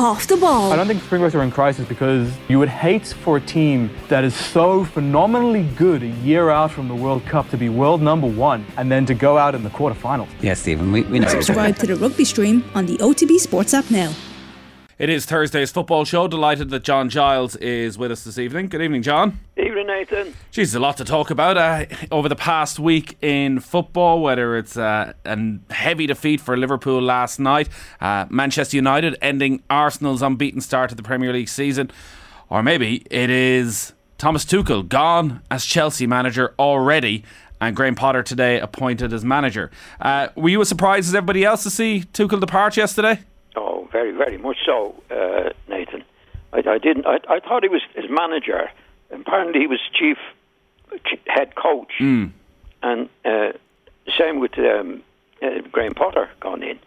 off the ball. I don't think Springboks are in crisis because you would hate for a team that is so phenomenally good a year out from the World Cup to be world number one and then to go out in the quarterfinals. Yes, Stephen, we, we know. Subscribe to the rugby stream on the OTB Sports app now. It is Thursday's football show. Delighted that John Giles is with us this evening. Good evening, John. Evening, Nathan. Geez, a lot to talk about uh, over the past week in football. Whether it's uh, a heavy defeat for Liverpool last night, uh, Manchester United ending Arsenal's unbeaten start to the Premier League season, or maybe it is Thomas Tuchel gone as Chelsea manager already, and Graham Potter today appointed as manager. Uh, were you as surprised as everybody else to see Tuchel depart yesterday? Very, very much so, uh, Nathan. I, I didn't. I, I, thought he was his manager. Apparently, he was chief head coach, mm. and uh, same with um, uh, Graham Potter gone in.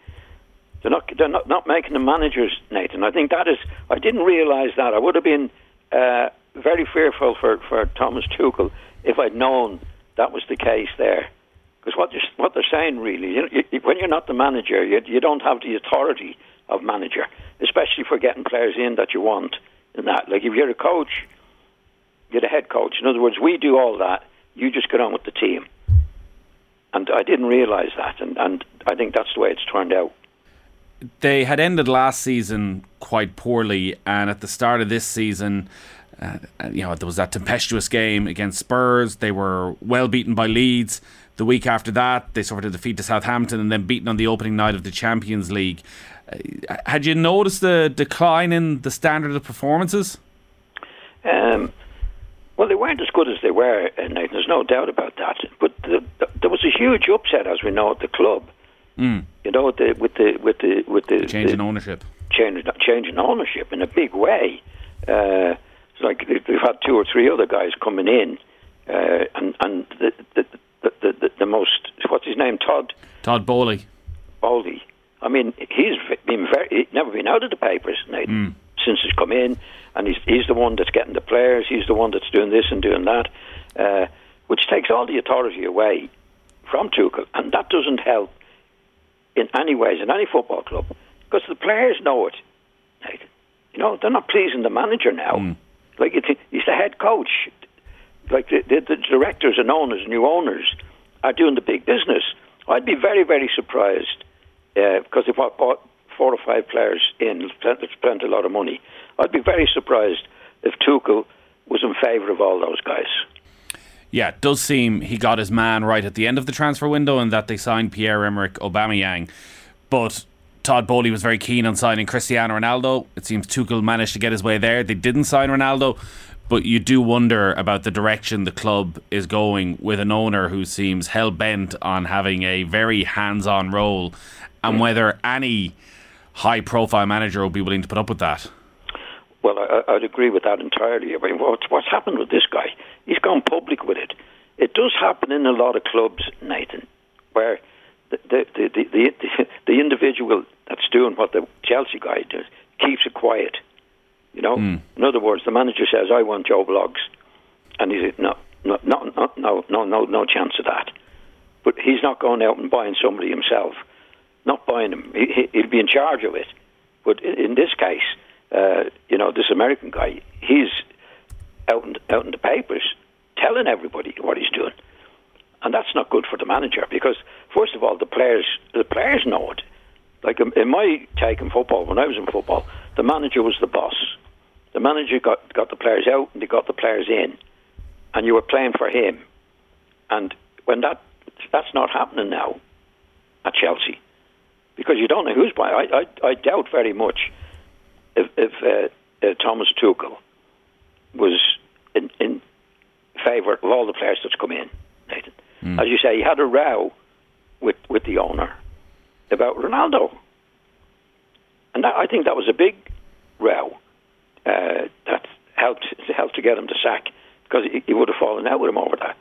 They're not. They're not, not making the managers, Nathan. I think that is. I didn't realise that. I would have been uh, very fearful for, for Thomas Tuchel if I'd known that was the case there. Because what, what they're saying really, you, you, when you're not the manager, you, you don't have the authority of manager, especially for getting players in that you want. In that, like if you're a coach, you're the head coach. In other words, we do all that. You just get on with the team. And I didn't realise that, and, and I think that's the way it's turned out. They had ended last season quite poorly, and at the start of this season, uh, you know, there was that tempestuous game against Spurs. They were well beaten by Leeds. The week after that, they suffered a defeat to Southampton and then beaten on the opening night of the Champions League. Uh, had you noticed the decline in the standard of performances? Um, well, they weren't as good as they were, uh, Nathan. There's no doubt about that. But the, the, there was a huge upset, as we know, at the club. Mm. You know, the, with the with the with the, the change in ownership, change change in ownership in a big way. Uh, it's like they've had two or three other guys coming in, uh, and and the the, the the, the most what's his name Todd Todd Boehly Boehly I mean, he's been very he's never been out of the papers Nathan, mm. since he's come in, and he's he's the one that's getting the players. He's the one that's doing this and doing that, uh, which takes all the authority away from Tuchel, and that doesn't help in any ways in any football club because the players know it. Nathan. You know, they're not pleasing the manager now. Mm. Like he's the head coach. Like the, the, the directors and owners, new owners, are doing the big business. I'd be very, very surprised uh, if I bought four or five players in, spent, spent a lot of money. I'd be very surprised if Tuchel was in favour of all those guys. Yeah, it does seem he got his man right at the end of the transfer window and that they signed Pierre Emerick Aubameyang. But Todd Boehly was very keen on signing Cristiano Ronaldo. It seems Tuchel managed to get his way there. They didn't sign Ronaldo, but you do wonder about the direction the club is going with an owner who seems hell bent on having a very hands on role and whether any high profile manager will be willing to put up with that. Well, I, would agree with that entirely. I mean, what's, what's happened with this guy? He's gone public with it. It does happen in a lot of clubs, Nathan, where the the, the, the, the, individual that's doing what the Chelsea guy does keeps it quiet. You know, mm. in other words, the manager says, "I want Joe Bloggs," and he said, "No, no, no, no, no, no, no chance of that." But he's not going out and buying somebody himself not buying him. He, he'll be in charge of it. But in this case, uh, you know, this American guy, he's out in, out in the papers telling everybody what he's doing. And that's not good for the manager because, first of all, the players the players know it. Like in my take in football, when I was in football, the manager was the boss. The manager got got the players out and they got the players in, and you were playing for him. And when that that's not happening now at Chelsea, because you don't know who's buying. I, I, I doubt very much if, if uh, uh, Thomas Tuchel was in, in favour of all the players that's come in, Nathan. Mm. As you say, he had a row with, with the owner about Ronaldo. And that, I think that was a big row uh, that helped, helped to get him to sack because he, he would have fallen out with him over that.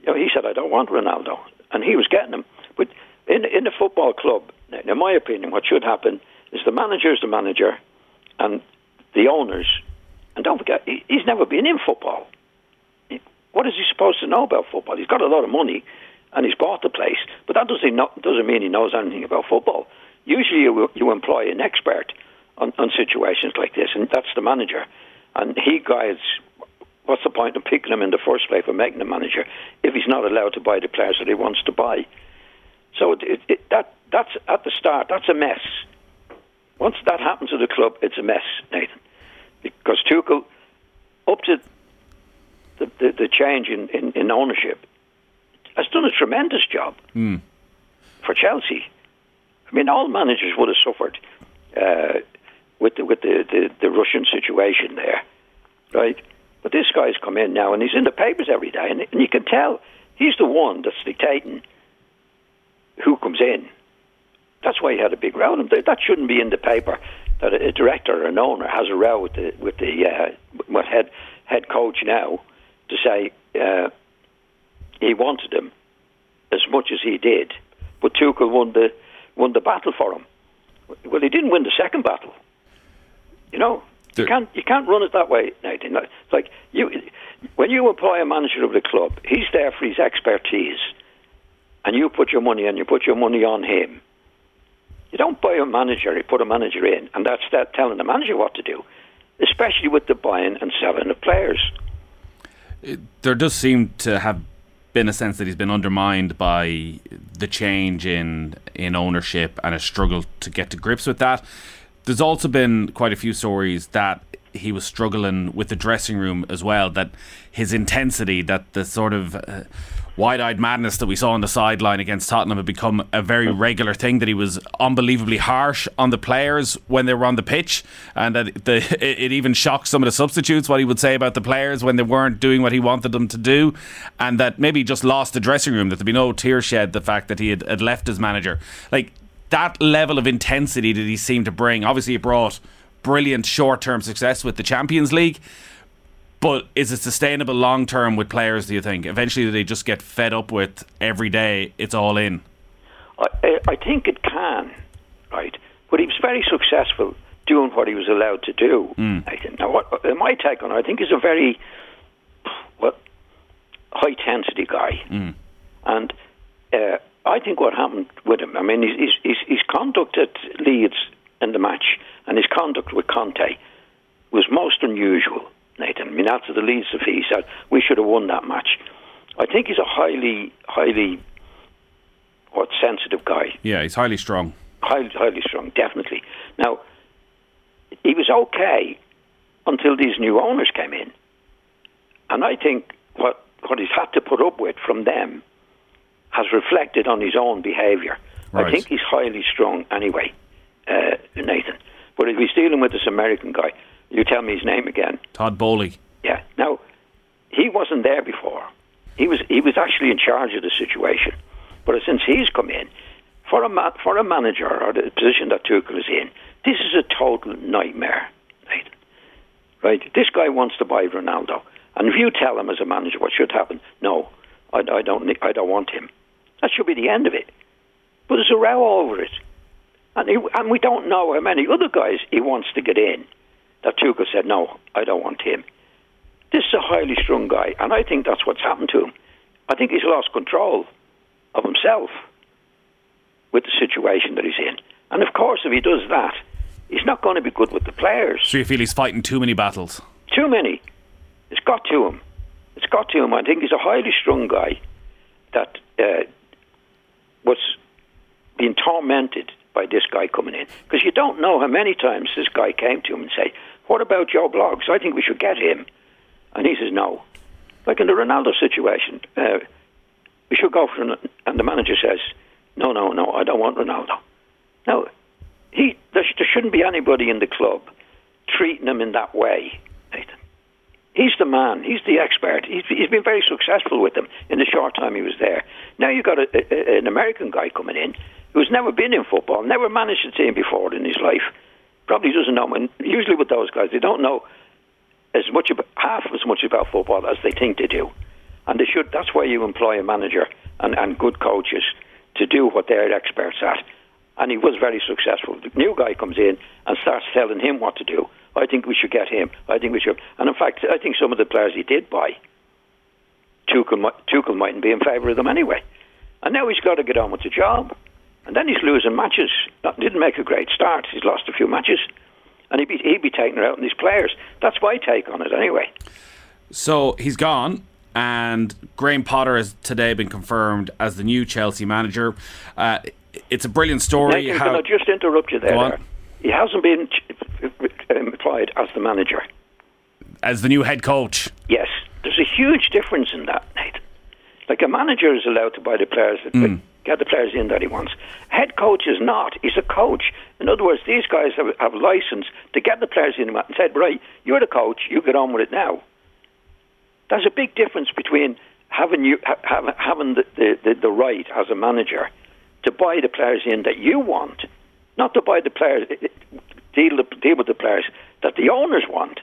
You know, he said, I don't want Ronaldo. And he was getting him. But in, in a football club, in my opinion, what should happen is the manager is the manager, and the owners. And don't forget, he's never been in football. What is he supposed to know about football? He's got a lot of money, and he's bought the place, but that doesn't doesn't mean he knows anything about football. Usually, you, you employ an expert on, on situations like this, and that's the manager. And he guides. What's the point of picking him in the first place for making the manager if he's not allowed to buy the players that he wants to buy? So it, it, that that's at the start. That's a mess. Once that happens to the club, it's a mess, Nathan. Because Tuchel, up to the, the, the change in, in, in, ownership, has done a tremendous job mm. for Chelsea. I mean, all managers would have suffered uh, with the, with the, the, the Russian situation there, right? But this guy's come in now, and he's in the papers every day, and, and you can tell he's the one that's dictating who comes in. That's why he had a big row. That shouldn't be in the paper that a director or an owner has a row with the with the uh, what head head coach now to say uh, he wanted him as much as he did, but Tuchel won the won the battle for him. Well, he didn't win the second battle. You know, you can't you can't run it that way, Nathan. It's like you when you employ a manager of the club, he's there for his expertise, and you put your money and you put your money on him. You don't buy a manager; you put a manager in, and that's that telling the manager what to do, especially with the buying and selling of players. It, there does seem to have been a sense that he's been undermined by the change in in ownership and a struggle to get to grips with that. There's also been quite a few stories that he was struggling with the dressing room as well. That his intensity, that the sort of uh, wide-eyed madness that we saw on the sideline against Tottenham had become a very regular thing. That he was unbelievably harsh on the players when they were on the pitch, and that the, it, even shocked some of the substitutes what he would say about the players when they weren't doing what he wanted them to do, and that maybe just lost the dressing room. That there'd be no tear shed the fact that he had, had left his manager. Like that level of intensity that he seemed to bring. Obviously, it brought brilliant short term success with the Champions League. But is it sustainable long term with players, do you think? Eventually, do they just get fed up with every day, it's all in? I, I think it can, right? But he was very successful doing what he was allowed to do. Mm. I think. Now, what, my take on it, I think he's a very well, high intensity guy. Mm. And uh, I think what happened with him, I mean, his, his, his conduct at Leeds in the match and his conduct with Conte was most unusual, Nathan. I mean, after the Leeds defeat, he said, we should have won that match. I think he's a highly, highly, what, sensitive guy. Yeah, he's highly strong. Highly, highly strong, definitely. Now, he was okay until these new owners came in. And I think what, what he's had to put up with from them has reflected on his own behaviour. Right. I think he's highly strong anyway, uh, Nathan. But if he's dealing with this American guy, you tell me his name again. Todd Boehly. Yeah. Now, he wasn't there before. He was he was actually in charge of the situation. But since he's come in, for a ma- for a manager or the position that Tuchel is in, this is a total nightmare. Right? Right? This guy wants to buy Ronaldo, and if you tell him as a manager what should happen, no, I, I don't I don't want him. That should be the end of it. But there's a row over it. And, he, and we don't know how many other guys he wants to get in. That Tuchel said, no, I don't want him. This is a highly strung guy, and I think that's what's happened to him. I think he's lost control of himself with the situation that he's in. And of course, if he does that, he's not going to be good with the players. So you feel he's fighting too many battles? Too many. It's got to him. It's got to him. I think he's a highly strung guy that uh, was being tormented by this guy coming in because you don't know how many times this guy came to him and say, "What about Joe Bloggs? I think we should get him," and he says no. Like in the Ronaldo situation, uh, we should go for, him. and the manager says, "No, no, no, I don't want Ronaldo." Now, he there, there shouldn't be anybody in the club treating him in that way, Nathan. He's the man. He's the expert. He's, he's been very successful with them in the short time he was there. Now you've got a, a, an American guy coming in who's never been in football, never managed a team before in his life. Probably doesn't know. And usually with those guys, they don't know as much about, half as much about football as they think they do. And they should. That's why you employ a manager and, and good coaches to do what they're experts at. And he was very successful. The new guy comes in and starts telling him what to do I think we should get him. I think we should. And in fact, I think some of the players he did buy, Tuchel, Tuchel mightn't be in favour of them anyway. And now he's got to get on with the job. And then he's losing matches. That didn't make a great start. He's lost a few matches. and he'd be, he'd be taking her out on these players. That's my take on it, anyway. So he's gone, and Graham Potter has today been confirmed as the new Chelsea manager. Uh, it's a brilliant story. Nathan, can I just interrupt you there? there? He hasn't been employed as the manager. As the new head coach? Yes. There's a huge difference in that, Nathan. Like a manager is allowed to buy the players, mm. Get the players in that he wants. Head coach is not. He's a coach. In other words, these guys have, have license to get the players in and said, right, you're the coach, you get on with it now. There's a big difference between having you ha- having the, the, the, right as a manager to buy the players in that you want, not to buy the players deal deal with the players that the owners want.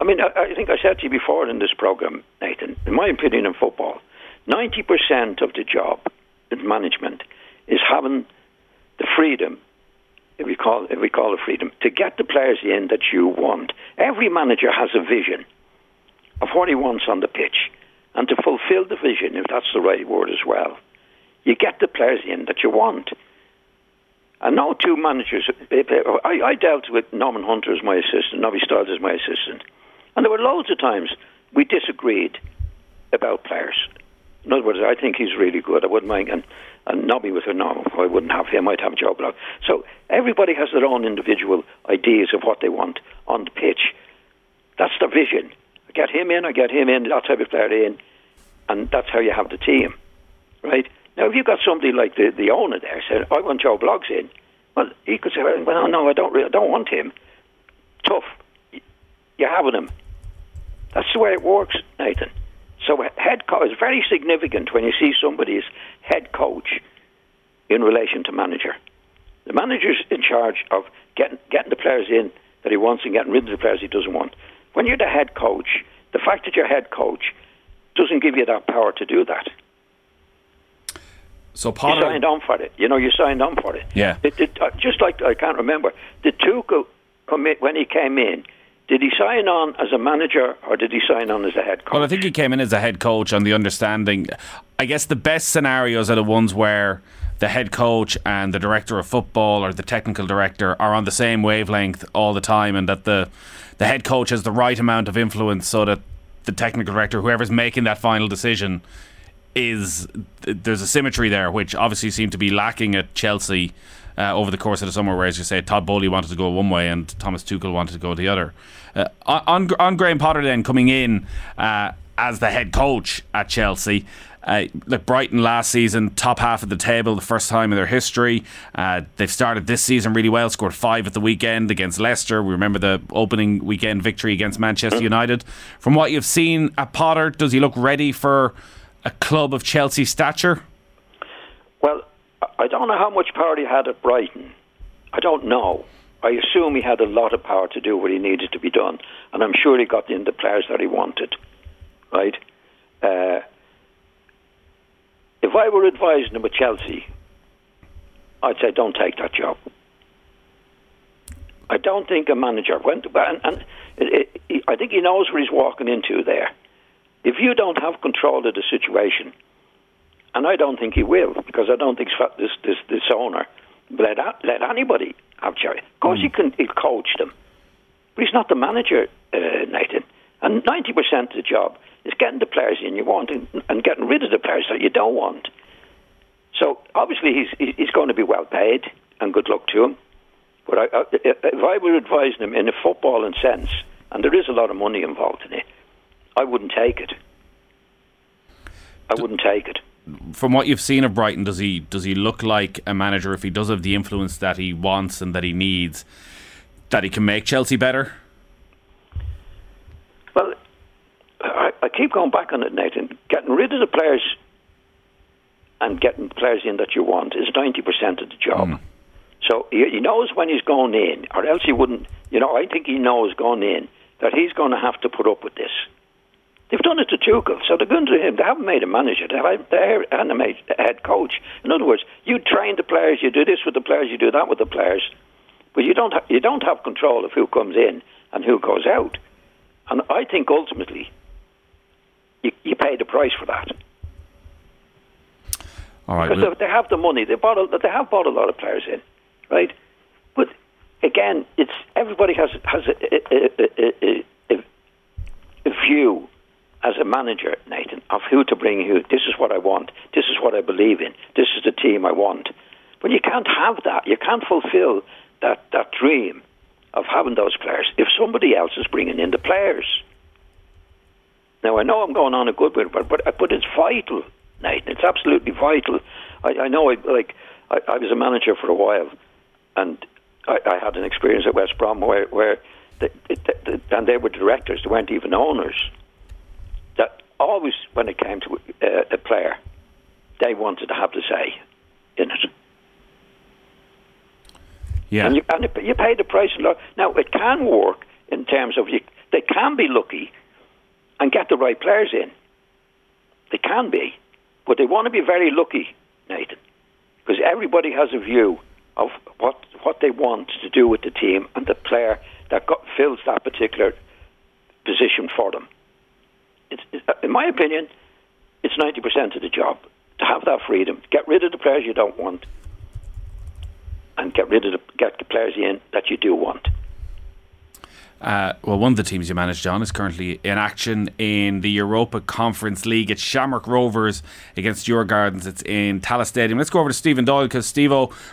I mean, I, I think I said to you before in this program, Nathan. In my opinion, in football, ninety percent of the job management is having the freedom if we call if we call it freedom, to get the players in that you want. Every manager has a vision of what he wants on the pitch and to fulfill the vision, if that's the right word as well, you get the players in that you want. And no two managers. I, I dealt with Norman Hunter as my assistant, Nobby Stiles as my assistant, and there were loads of times we disagreed about players. In other words, I think he's really good. I wouldn't mind, and, and Nobby with her normal. I wouldn't have him. I'd have Joe Bloggs. So everybody has their own individual ideas of what they want on the pitch. That's the vision I get him in, I get him in, that type of player in, and that's how you have the team, right? Now, if you've got somebody like the, the owner there said, I want Joe Bloggs in, well, he could say, well, no, I don't, really, I don't want him. Tough. You're having him. That's the way it works, Nathan. Head coach is very significant when you see somebody's head coach in relation to manager. The manager's in charge of getting getting the players in that he wants and getting rid of the players he doesn't want. When you're the head coach, the fact that you're head coach doesn't give you that power to do that. So Potter, you signed on for it. You know, you signed on for it. Yeah. It, it, uh, just like I can't remember, did Tuchel commit when he came in? Did he sign on as a manager or did he sign on as a head coach? Well, I think he came in as a head coach on the understanding. I guess the best scenarios are the ones where the head coach and the director of football or the technical director are on the same wavelength all the time, and that the the head coach has the right amount of influence so that the technical director, whoever's making that final decision, is there's a symmetry there, which obviously seemed to be lacking at Chelsea uh, over the course of the summer. Whereas you say Todd Boehly wanted to go one way and Thomas Tuchel wanted to go the other. Uh, on on Graham Potter then coming in uh, as the head coach at Chelsea. Uh, like Brighton last season, top half of the table, the first time in their history. Uh, they've started this season really well, scored five at the weekend against Leicester. We remember the opening weekend victory against Manchester United. From what you've seen at Potter, does he look ready for a club of Chelsea stature? Well, I don't know how much power he had at Brighton. I don't know. I assume he had a lot of power to do what he needed to be done, and I'm sure he got in the players that he wanted. Right? Uh, if I were advising him at Chelsea, I'd say don't take that job. I don't think a manager went, and, and it, it, I think he knows what he's walking into there. If you don't have control of the situation, and I don't think he will, because I don't think this this, this owner let let anybody have charge. Of course, mm. he can he'll coach them, but he's not the manager, uh, Nathan. And ninety percent of the job is getting the players in you want and, and getting rid of the players that you don't want. So obviously he's he's going to be well paid, and good luck to him. But I, I, if I were advising him in a footballing sense, and there is a lot of money involved in it, I wouldn't take it. I wouldn't take it. From what you've seen of Brighton, does he does he look like a manager if he does have the influence that he wants and that he needs, that he can make Chelsea better? Well, I, I keep going back on it, Nathan. Getting rid of the players and getting players in that you want is 90% of the job. Mm. So he, he knows when he's going in, or else he wouldn't. You know, I think he knows going in that he's going to have to put up with this. They've done it to Tuchel, so they're going to him. They haven't made a manager. They haven't made a head coach. In other words, you train the players, you do this with the players, you do that with the players, but you don't ha- you don't have control of who comes in and who goes out. And I think ultimately, you, you pay the price for that. All right, because they have the money. They bought. A, they have bought a lot of players in, right? But again, it's everybody has has a, a, a, a, view as a manager, Nathan, of who to bring who. This is what I want. This is what I believe in. This is the team I want. But you can't have that. You can't fulfil that that dream of having those players if somebody else is bringing in the players. Now I know I'm going on a good bit, but but but it's vital, Nathan. It's absolutely vital. I, I know, I, like I, I was a manager for a while, and I, I had an experience at West Brom where where and they were directors; they weren't even owners. Always, when it came to uh, a player, they wanted to have the say in it. Yeah. And you, and you pay the price a lot. Now, it can work in terms of you, they can be lucky and get the right players in. They can be. But they want to be very lucky, Nathan, because everybody has a view of what what they want to do with the team and the player that got, fills that particular position for them. It's, in my opinion, it's ninety percent of the job to have that freedom, get rid of the players you don't want, and get rid of the, get the players in that you do want. Uh, well, one of the teams you manage, John, is currently in action in the Europa Conference League. It's Shamrock Rovers against Djurgårdens. It's in Tallaght Stadium. Let's go over to Stephen Doyle because Steve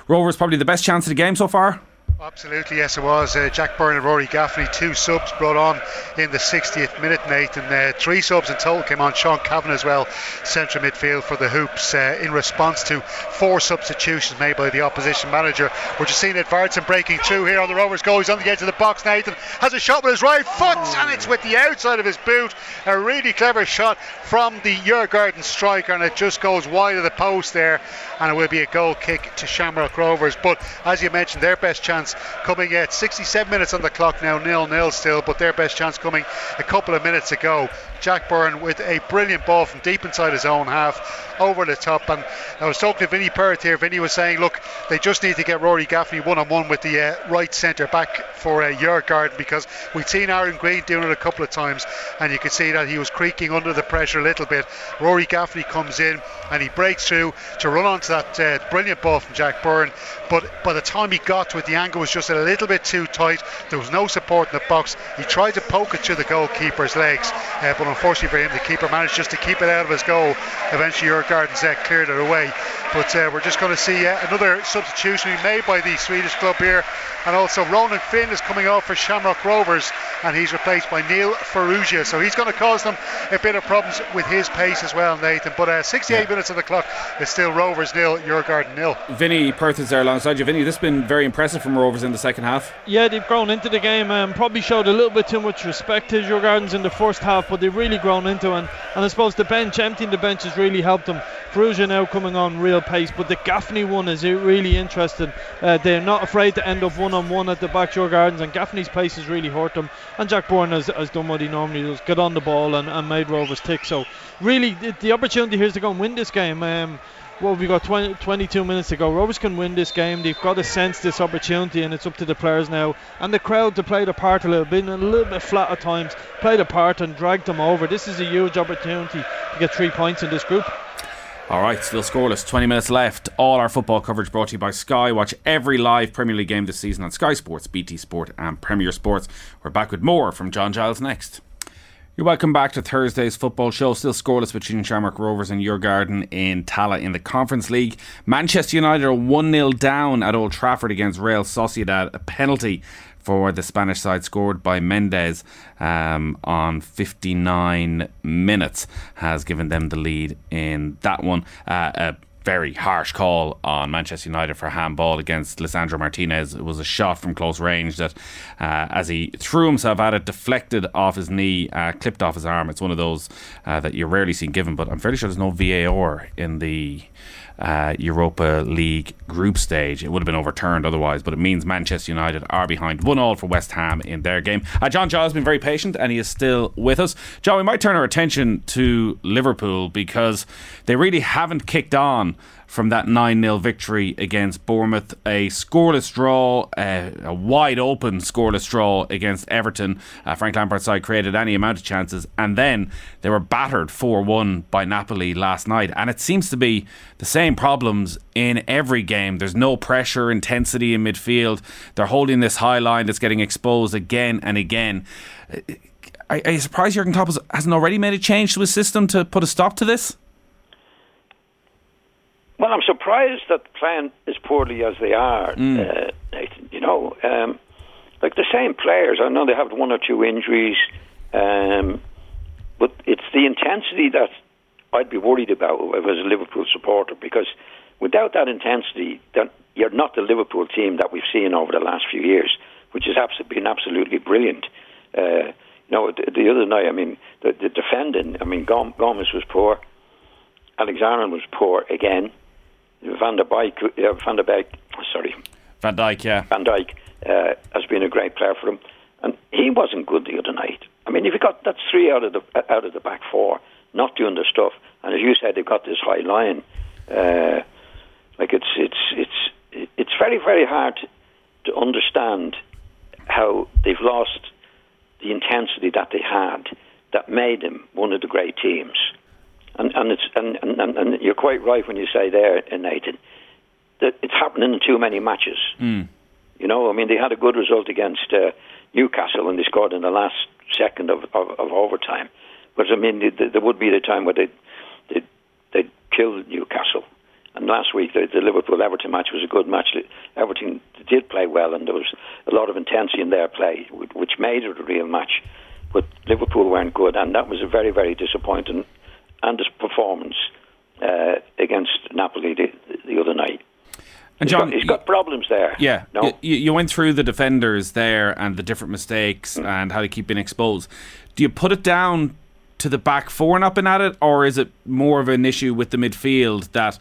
Rovers probably the best chance of the game so far. Absolutely, yes, it was. Uh, Jack Byrne and Rory Gaffney, two subs brought on in the 60th minute, Nathan. Uh, three subs in total came on. Sean Cavan as well, central midfield for the Hoops, uh, in response to four substitutions made by the opposition manager. We're just seeing Edvardsen breaking through here on the Rovers goal. He's on the edge of the box, Nathan. Has a shot with his right foot, and it's with the outside of his boot. A really clever shot from the Djurgården striker, and it just goes wide of the post there, and it will be a goal kick to Shamrock Rovers. But as you mentioned, their best chance chance coming at 67 minutes on the clock now, nil nil still, but their best chance coming a couple of minutes ago. Jack Byrne with a brilliant ball from deep inside his own half over the top. And I was talking to Vinny Perth here. Vinny was saying, look, they just need to get Rory Gaffney one on one with the uh, right centre back for a uh, Djurgården because we've seen Aaron Greene doing it a couple of times and you could see that he was creaking under the pressure a little bit. Rory Gaffney comes in and he breaks through to run onto that uh, brilliant ball from Jack Byrne. But by the time he got to it, the angle was just a little bit too tight. There was no support in the box. He tried to poke it to the goalkeeper's legs, uh, but unfortunately for him, the keeper managed just to keep it out of his goal. Eventually, Djurgården's uh, cleared it away. But uh, we're just going to see uh, another substitution made by the Swedish club here. And also, Ronan Finn is coming off for Shamrock Rovers, and he's replaced by Neil Farrugia. So he's going to cause them a bit of problems with his pace as well, Nathan. But uh, 68 yeah. minutes of the clock, it's still Rovers nil, Djurgården nil. Vinny Perth is there alongside you. Vinny, this has been very impressive from Rovers in the second half. Yeah, they've grown into the game and probably showed a little bit too much respect to Djurgårdens in the first half, but they've really grown into and, and I suppose the bench, emptying the bench has really helped them. Farrugia now coming on real pace, but the Gaffney one is really interesting. Uh, they're not afraid to end up one on one at the back Djurgårdens, and Gaffney's pace has really hurt them. And Jack Byrne has, has done what he normally does get on the ball and, and made Rovers tick. So, really, the, the, opportunity here is to go and win this game. Um, well, we've got 20, 22 minutes to go. Rovers can win this game. They've got to sense this opportunity, and it's up to the players now and the crowd to play the part a little bit, a little bit flat at times, play the part and drag them over. This is a huge opportunity to get three points in this group. All right, still scoreless. 20 minutes left. All our football coverage brought to you by Sky. Watch every live Premier League game this season on Sky Sports, BT Sport, and Premier Sports. We're back with more from John Giles next. You're welcome back to Thursday's football show. Still scoreless between Shamrock Rovers and Djurgården in Tallaght in the Conference League. Manchester United are 1 0 down at Old Trafford against Real Sociedad. A penalty for the Spanish side scored by Méndez um, on 59 minutes has given them the lead in that one. Uh, very harsh call on Manchester United for handball against Lisandro Martinez. It was a shot from close range that, uh, as he threw himself at it, deflected off his knee, uh, clipped off his arm. It's one of those uh, that you rarely see given, but I'm fairly sure there's no VAR in the uh, Europa League group stage. It would have been overturned otherwise, but it means Manchester United are behind 1 all for West Ham in their game. Uh, John Giles has been very patient and he is still with us. John, we might turn our attention to Liverpool because they really haven't kicked on from that 9 0 victory against Bournemouth. A scoreless draw, uh, a wide open scoreless draw against Everton. Uh, Frank Lampard's side created any amount of chances, and then they were battered 4 1 by Napoli last night. And it seems to be the same problems in every game. There's no pressure, intensity in midfield. They're holding this high line that's getting exposed again and again. Are, are you surprised Jurgen Klopp hasn't already made a change to his system to put a stop to this? Well, I'm surprised that playing as poorly as they are, mm. uh, Nathan. You know, um, like the same players. I know they have one or two injuries, um, but it's the intensity that I'd be worried about if I was a Liverpool supporter because without that intensity, then you're not the Liverpool team that we've seen over the last few years, which has been absolutely brilliant. Uh, you know, the, the, other night, I mean, the, the defending, I mean, Gomez was poor, Alexander was poor again. Van der Beek, uh, Van der Beek, sorry, Van Dijk, yeah, Van Dijk uh, has been a great player for him, and he wasn't good the other night. I mean, if you got that's three out of the out of the back four not doing the stuff, and as you said, they've got this high line. Uh, like it's it's it's it's very very hard to understand how they've lost the intensity that they had that made them one of the great teams. And and it's and, and, and you're quite right when you say there, Nathan, that it's happening in too many matches. Mm. You know, I mean, they had a good result against uh, Newcastle and they scored in the last second of, of, of overtime. But I mean, there would be the time where they they they killed Newcastle. And last week, the, the Liverpool Everton match was a good match. Everton did play well, and there was a lot of intensity in their play, which made it a real match. But Liverpool weren't good, and that was a very, very disappointing and his performance uh, against Napoli the, the other night. And John, he's got, he's got problems there. Yeah, no? you, you, went through the defenders there and the different mistakes mm. and how they keep being exposed. Do you put it down to the back four not been at it, or is it more of an issue with the midfield that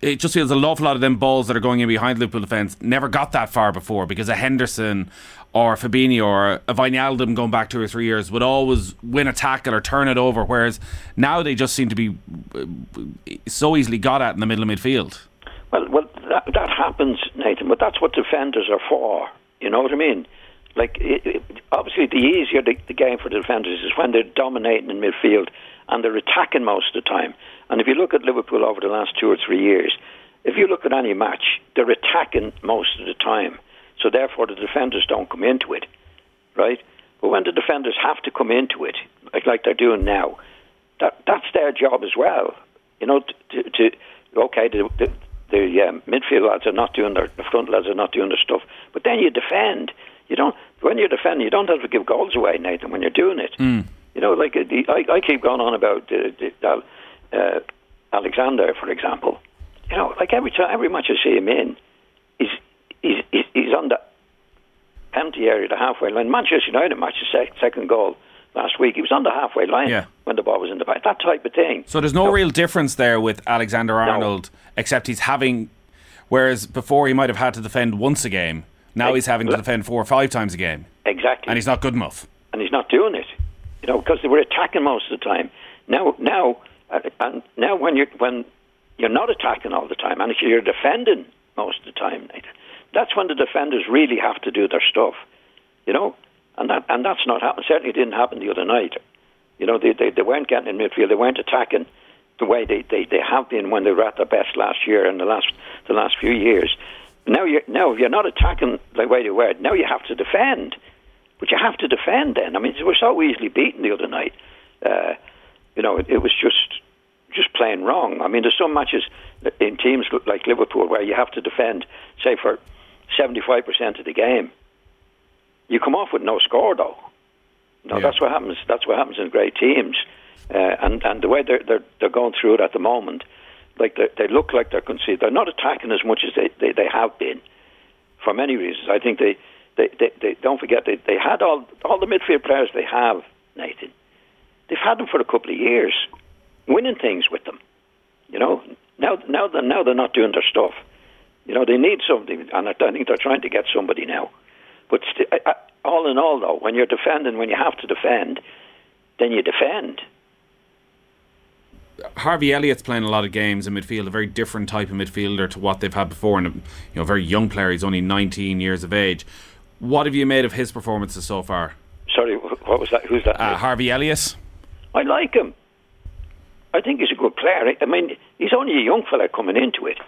it just feels a awful lot of them balls that are going in behind Liverpool defence never got that far before because a Henderson or Fabinho or a Wijnaldum going back two or three years would always win a tackle or turn it over, whereas now they just seem to be uh, so easily got at in the middle of midfield. Well, well, that, that happens, Nathan, but that's what defenders are for. You know what I mean? like it, it, obviously the easier the, the game for the defenders is when they're dominating in midfield and they're attacking most of the time. And if you look at Liverpool over the last two or three years, if you look at any match, they're attacking most of the time. So therefore, the defenders don't come into it, right? But when the defenders have to come into it, like like they're doing now, that that's their job as well. You know, to, to okay, the, the, the um, midfield lads are not doing their, the front lads are not doing their stuff, but then you defend. You don't when you're defending, you don't have to give goals away, Nathan. When you're doing it, mm. You know, like the, I, I keep going on about uh, uh, Alexander, for example. You know, like every time, every match I see him in, he's he's he's on the empty area, the halfway line. Manchester United match, the second goal last week, he was on the halfway line yeah. when the ball was in the back. That type of thing. So there's no, no. real difference there with Alexander Arnold, no. except he's having, whereas before he might have had to defend once a game. Now he's having to defend four or five times a game. Exactly. And he's not good enough. And he's not doing it. You know, because they were attacking most of the time. Now, now, uh, and now when you're when you're not attacking all the time, and you're defending most of the time, that's when the defenders really have to do their stuff. You know, and that and that's not happening. Certainly didn't happen the other night. You know, they, they they weren't getting in midfield. They weren't attacking the way they, they, they have been when they were at their best last year and the last the last few years. Now you're now you're not attacking the way they were. Now you have to defend, but you have to defend. Then I mean, they were so easily beaten the other night. Uh, you know, it, it was just just plain wrong. I mean, there's some matches in teams like Liverpool where you have to defend, say for 75% of the game. You come off with no score though. No, yeah. that's what happens. That's what happens in great teams, uh, and and the way they're, they're they're going through it at the moment like they look like they're conceding. They're not attacking as much as they, they, they have been for many reasons. I think they, they, they, they don't forget they, they had all all the midfield players they have, Nathan. They've had them for a couple of years, winning things with them. You know, now now they're, now they're not doing their stuff. You know, they need something, and I think they're trying to get somebody now. But st- I, I, all in all, though, when you're defending, when you have to defend, then you defend. Harvey Elliott's playing a lot of games in midfield, a very different type of midfielder to what they've had before, and a, you know, very young player. He's only 19 years of age. What have you made of his performances so far? Sorry, what was that? Who's that? Uh, Harvey Elliott. I like him. I think he's a good player. I mean, he's only a young fella coming into it.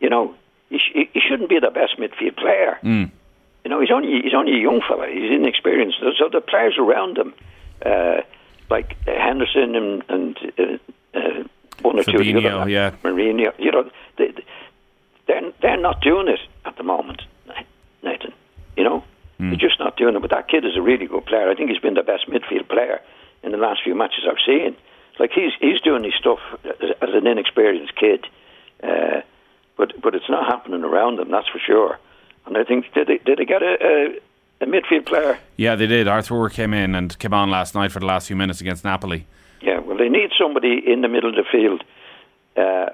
You know, he, sh- he shouldn't be the best midfield player. Mm. You know, he's only he's only a young fella. He's inexperienced. So the players around him, uh, like Henderson and, and uh, uh, one or two of the other, yeah. Mourinho, you know, they, they're they're not doing it at the moment, Nathan. You know, they're just not doing it. But that kid is a really good player. I think he's been the best midfield player in the last few matches I've seen. Like he's he's doing his stuff as, as an inexperienced kid, uh, but but it's not happening around them. That's for sure. And I think did they did they get a, a, a midfield player? Yeah, they did. Arthur came in and came on last night for the last few minutes against Napoli. Yeah, well, they need somebody in the middle of the field uh,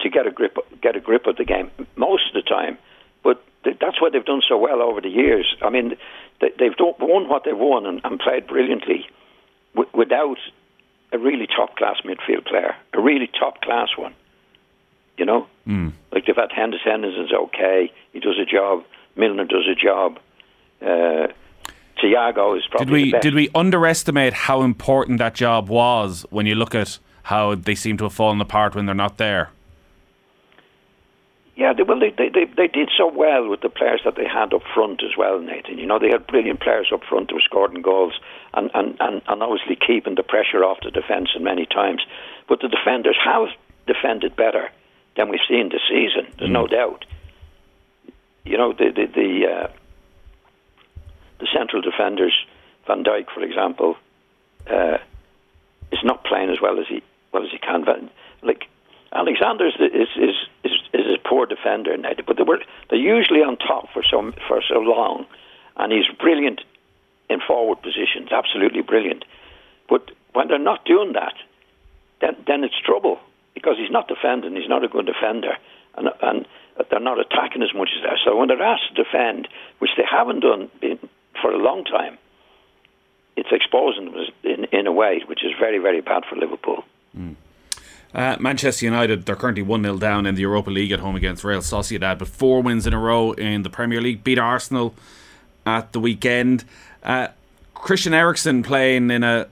to get a grip get a grip of the game most of the time. But that's why they've done so well over the years. I mean, they, they've won what they've won and, and played brilliantly w- without a really top class midfield player, a really top class one. You know, Mm. like they've had Henderson Henderson's okay. He does a job. Milner does a job. Uh, Thiago is probably Did we the best. did we underestimate how important that job was when you look at how they seem to have fallen apart when they're not there? Yeah, they, well, they, they they they did so well with the players that they had up front as well, Nathan. You know, they had brilliant players up front who were scoring goals and, and, and, and obviously keeping the pressure off the defence in many times. But the defenders have defended better than we've seen this season. There's no doubt. You know, the the the, uh, the central defenders, Van Dijk, for example, uh, is not playing as well as he well as he can. Like Alexander is is is, is, is a poor defender now, but they were they're usually on top for so for so long, and he's brilliant in forward positions, absolutely brilliant. But when they're not doing that, then then it's trouble because he's not defending. He's not a good defender, and and they're not attacking as much as that. So when they're asked to defend, which they haven't done in, for a long time, it's exposing them in in a way which is very very bad for Liverpool. Hmm. Uh, Manchester United, they're currently 1 0 down in the Europa League at home against Real Sociedad, but four wins in a row in the Premier League. Beat Arsenal at the weekend. Uh, Christian Eriksen playing in a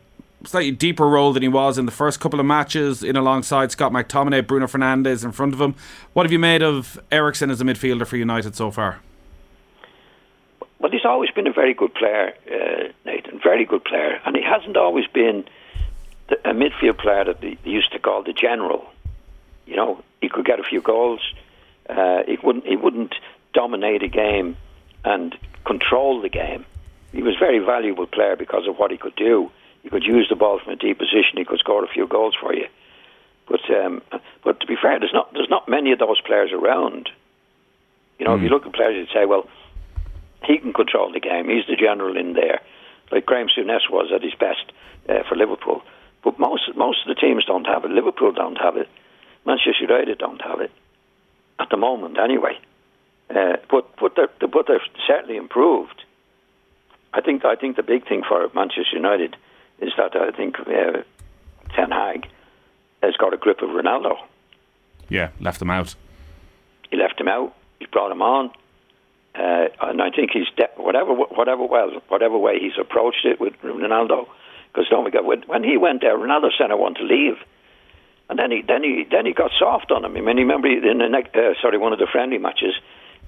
slightly deeper role than he was in the first couple of matches, in alongside Scott McTominay, Bruno Fernandes in front of him. What have you made of Eriksen as a midfielder for United so far? Well, he's always been a very good player, uh, Nathan. Very good player, and he hasn't always been a midfield player that they used to call the general. You know, he could get a few goals. Uh, he wouldn't. He wouldn't dominate a game and control the game. He was a very valuable player because of what he could do. He could use the ball from a deep position. He could score a few goals for you. But um, but to be fair, there's not there's not many of those players around. You know, if you look at players, you'd say, well, he can control the game. He's the general in there, like Graham Souness was at his best uh, for Liverpool. But most most of the teams don't have it. Liverpool don't have it. Manchester United don't have it at the moment, anyway. Uh, but but they're, but they've certainly improved. I think I think the big thing for Manchester United is that I think uh, Ten Hag has got a grip of Ronaldo. Yeah, left them out. He left him out. He brought him on, uh, and I think he's de- whatever whatever well whatever way he's approached it with Ronaldo. Because don't forget when, when he went there, Ronaldo said I want to leave, and then he then he then he got soft on him. I mean, remember in the next, uh, sorry one of the friendly matches,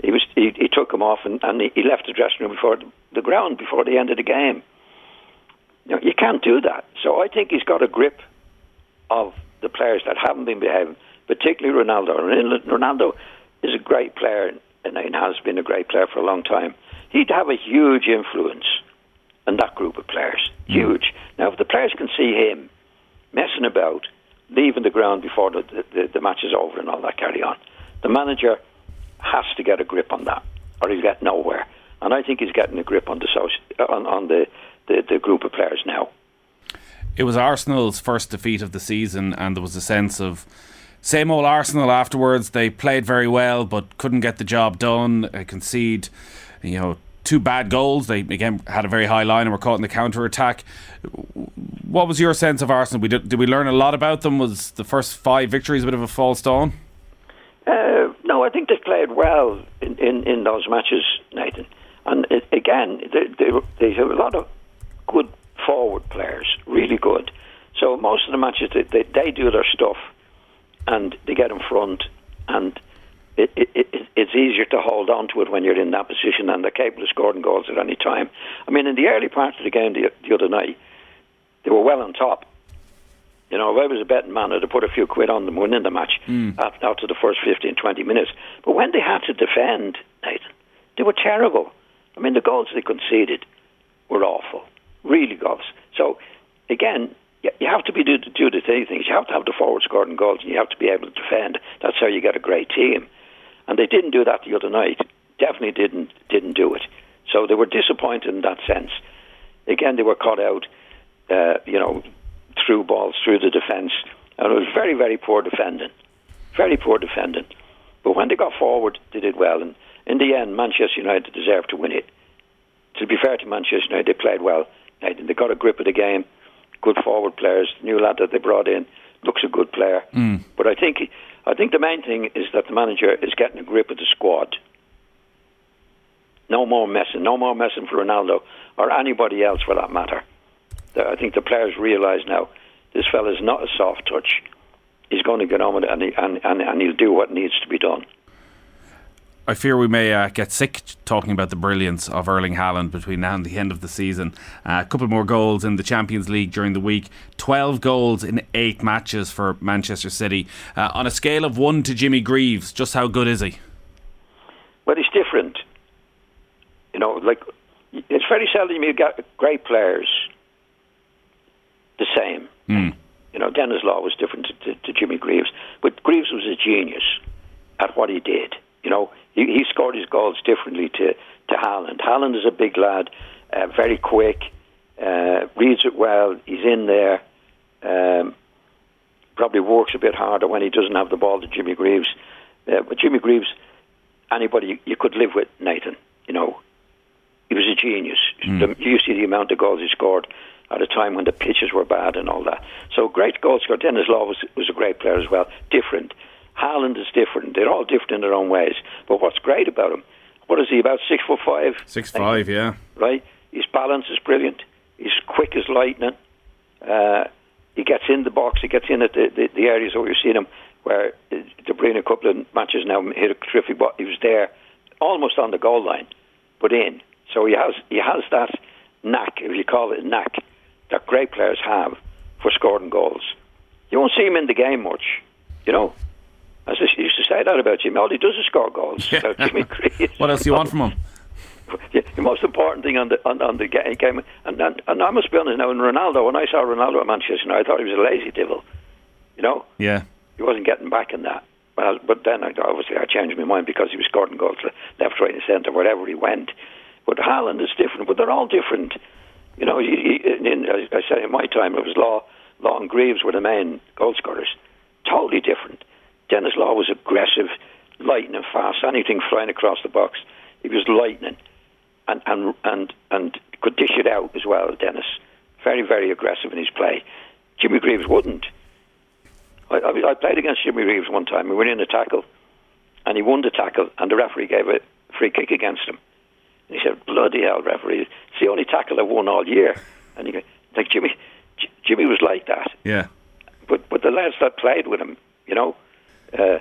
he was he, he took him off and, and he, left the dressing room before the, the ground before the end of the game. You know, you can't do that. So I think he's got a grip of the players that haven't been behaving, particularly Ronaldo. Ronaldo is a great player and has been a great player for a long time. He'd have a huge influence in that group of players. Huge. Now, if the players can see him messing about, leaving the ground before the, the, the match is over and all that carry on, the manager has to get a grip on that or he'll get nowhere. And I think he's getting a grip on the social, on, on the, the, the group of players now. It was Arsenal's first defeat of the season, and there was a sense of same old Arsenal afterwards. They played very well, but couldn't get the job done. Uh, concede, you know, two bad goals. They again had a very high line and were caught in the counter attack. What was your sense of Arsenal? We did, did we learn a lot about them? Was the first five victories a bit of a false dawn? Uh, no, I think they played well in, in, in those matches, Nathan. And it, again, they, they, they have a lot of good forward players, really good. So most of the matches, they, they, they do their stuff and they get in front, and it, it, it, it's easier to hold on to it when you're in that position, and they're capable of scoring goals at any time. I mean, in the early part of the game the, the other night, they were well on top. You know, if I was a betting man, I'd have put a few quid on them winning the match Mm. after, the first 15, 20 minutes. But when they had to defend, Nathan, they were terrible. I mean, the goals they conceded were awful, really goals. So, again, you you have to be do, do the three things. You have to have the forward scoring goals, and you have to be able to defend. That's how you get a great team. And they didn't do that the other night. Definitely didn't didn't do it. So they were disappointed in that sense. Again, they were caught out. Uh, you know, through balls through the defence, and it was very very poor defending, very poor defending. But when they got forward, they did well. And in the end, Manchester United deserved to win it. To be fair to Manchester United, they played well. They got a grip of the game. Good forward players. New lad that they brought in looks a good player. Mm. But I think I think the main thing is that the manager is getting a grip of the squad. No more messing. No more messing for Ronaldo or anybody else for that matter. I think the players realise now this fella's not a soft touch. He's going to get on with it and, he, and, and, and he'll do what needs to be done. I fear we may uh, get sick talking about the brilliance of Erling Haaland between now and the end of the season. Uh, a couple more goals in the Champions League during the week. 12 goals in eight matches for Manchester City. Uh, on a scale of 1 to Jimmy Greaves, just how good is he? Well, he's different. You know, like it's very seldom you get great players the same. Mm. You know, Denis Law was different to, to, to Jimmy Greaves, but Greaves was a genius at what he did. You know, he, he scored his goals differently to to Haaland. Haaland is a big lad, uh, very quick, uh, reads it well. He's in there. Um, probably works a bit harder when he doesn't have the ball to Jimmy Greaves. Uh, but Jimmy Greaves, anybody you, you could live with, Nathan. You know, he was a genius. The, you see the amount of goals he scored at a time when the pitches were bad and all that. So great goal scorer. Denis Law was was a great player as well. Different. Haaland is different. They're all different in their own ways. But what's great about him? What is he about six foot five? 6 5, yeah. right? His balance is brilliant. He's quick as lightning. Uh, he gets in the box. He gets in at the, the, the areas where you've seen him, where De Bruyne a couple of matches now hit a terrific But He was there, almost on the goal line, but in. So he has he has that knack, if you call it a knack, that great players have for scoring goals. You won't see him in the game much, you know. As I used to say that about Jimmy, all he does is score goals. Yeah. Jimmy Greaves. What else do you want from him? Yeah, the most important thing on the on, on the game, and, and and I must be honest now. In Ronaldo, when I saw Ronaldo at Manchester United, I thought he was a lazy devil. You know, Yeah. he wasn't getting back in that. Well, but then I, obviously I changed my mind because he was scoring goals left, right, and centre wherever he went. But Haaland is different. But they're all different. You know, he, he, in, in, I I say in my time it was Law, Law and Greaves were the main goal scorers. Totally different. Denis Law was aggressive, lightning fast. Anything flying across the box, he was lightning, and and and and could dish it out as well. Denis, very very aggressive in his play. Jimmy Greaves wouldn't. I, I, I played against Jimmy Greaves one time. We were in a tackle, and he won the tackle, and the referee gave a free kick against him. And he said, "Bloody hell, referee! It's the only tackle I've won all year." And he go, like Jimmy, J- Jimmy was like that. Yeah. But but the lads that played with him, you know, uh,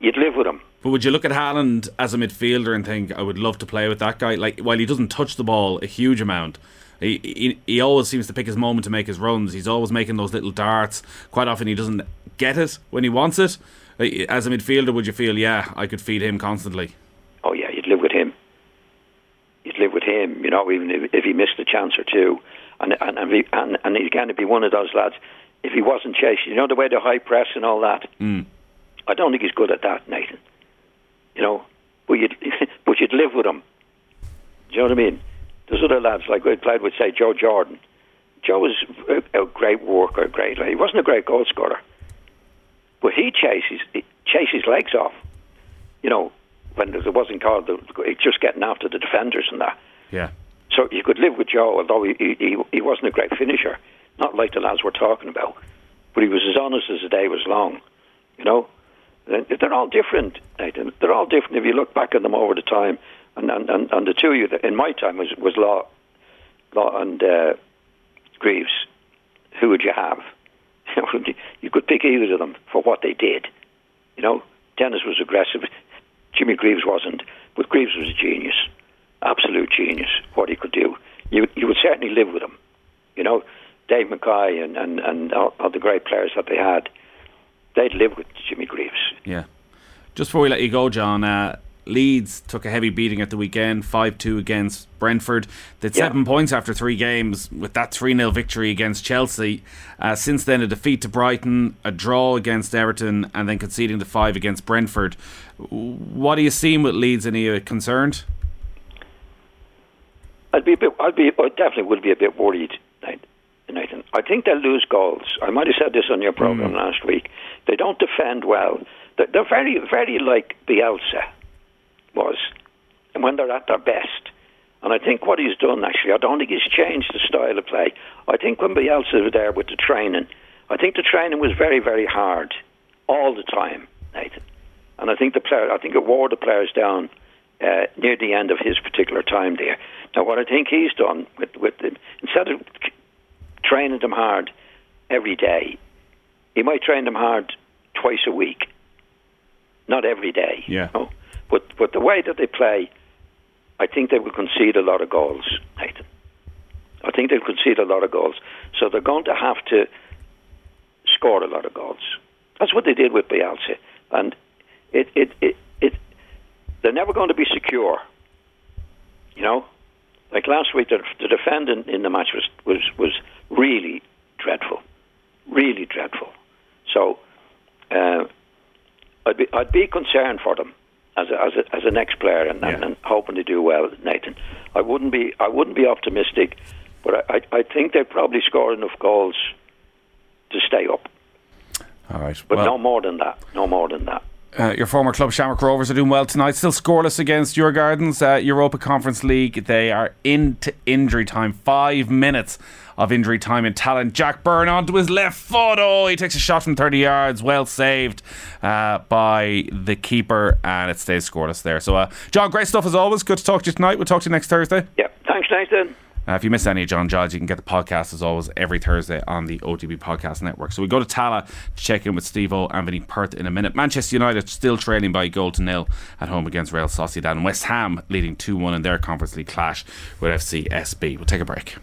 you'd live with him. But would you look at Haaland as a midfielder and think, I would love to play with that guy? Like, while he doesn't touch the ball a huge amount, he, he, he always seems to pick his moment to make his runs. He's always making those little darts. Quite often he doesn't get it when he wants it. As a midfielder, would you feel, yeah, I could feed him constantly? Oh yeah, you'd live with him. You'd live with him, you know, even if, if he missed a chance or two, and and and, he, and and he's going to be one of those lads. If he wasn't chasing, you know, the way the high press and all that. Mm. I don't think he's good at that, Nathan. You know, but you'd but you'd live with him. Do you know what I mean? There's other lads like I played with, say Joe Jordan. Joe was a, a great worker, great. He wasn't a great goal scorer, but he chases he chased his legs off. You know, when it wasn't called the, just getting after the defenders and that. Yeah. So you could live with Joe, although he, he he wasn't a great finisher, not like the lads we're talking about. But he was as honest as the day was long. You know, They're- all different. Nathan. They're all different if you look back at them over the time. And and, and, and the two of you that in my time was was Law, Law and uh, Greaves. Who would you have? you could pick either of them for what they did. You know, Denis was aggressive. Jimmy Greaves wasn't, but Greaves was a genius, absolute genius. What he could do, you you would certainly live with him. You know, Dave Mackay and and and all, all the great players that they had, they'd live with Jimmy Greaves. Yeah. Just before we let you go, John, uh, Leeds took a heavy beating at the weekend, 5 2 against Brentford. They'd Yeah. seven points after three games with that 3 0 victory against Chelsea. Uh, since then, a defeat to Brighton, a draw against Everton, and then conceding the five against Brentford. What are you seeing with Leeds? Any uh, concerned? I'd be a bit. I'd be. I definitely would be a bit worried, Nathan. I think they'll lose goals. I might have said this on your program last week. They don't defend well. They're, they're very, very like Bielsa was, and when they're at their best. And I think what he's done actually, I don't think he's changed the style of play. I think when Bielsa was there with the training, I think the training was very, very hard all the time, Nathan. And I think the player, I think it wore the players down uh, near the end of his particular time there. Now, what I think he's done with with them, instead of training them hard every day, he might train them hard twice a week, not every day. Yeah. you know. But but the way that they play, I think they will concede a lot of goals, Nathan. I think they'll concede a lot of goals. So they're going to have to score a lot of goals. That's what they did with Bielsa. And it, it, it, it they're never going to be secure. You know? Like last week, the, the defendant in the match was, was, was really dreadful. Really dreadful. So uh, I'd, be, I'd be concerned for them as a, as a, as a next player and, and, and hoping to do well, Nathan. I wouldn't be I wouldn't be optimistic, but I, I, I think they probably score enough goals to stay up. All right. But well, no more than that. No more than that. Uh, your former club Shamrock Rovers are doing well tonight. Still scoreless against Djurgårdens. Uh, Europa Conference League. They are into injury time. Five minutes of injury time in Tallaght. Jack Byrne onto his left foot. Oh, he takes a shot from 30 yards. Well saved uh, by the keeper, and it stays scoreless there. So, uh, John, great stuff as always. Good to talk to you tonight. We'll talk to you next Thursday. Yeah. Thanks, Nathan. Uh, if you missed any of John Giles, you can get the podcast as always every Thursday on the OTB Podcast Network. So we go to Tallaght to check in with Steve O and Vinny Perth in a minute. Manchester United still trailing by a goal to nil at home against Real Sociedad, and West Ham leading 2 1 in their Conference League clash with FC SB. We'll take a break.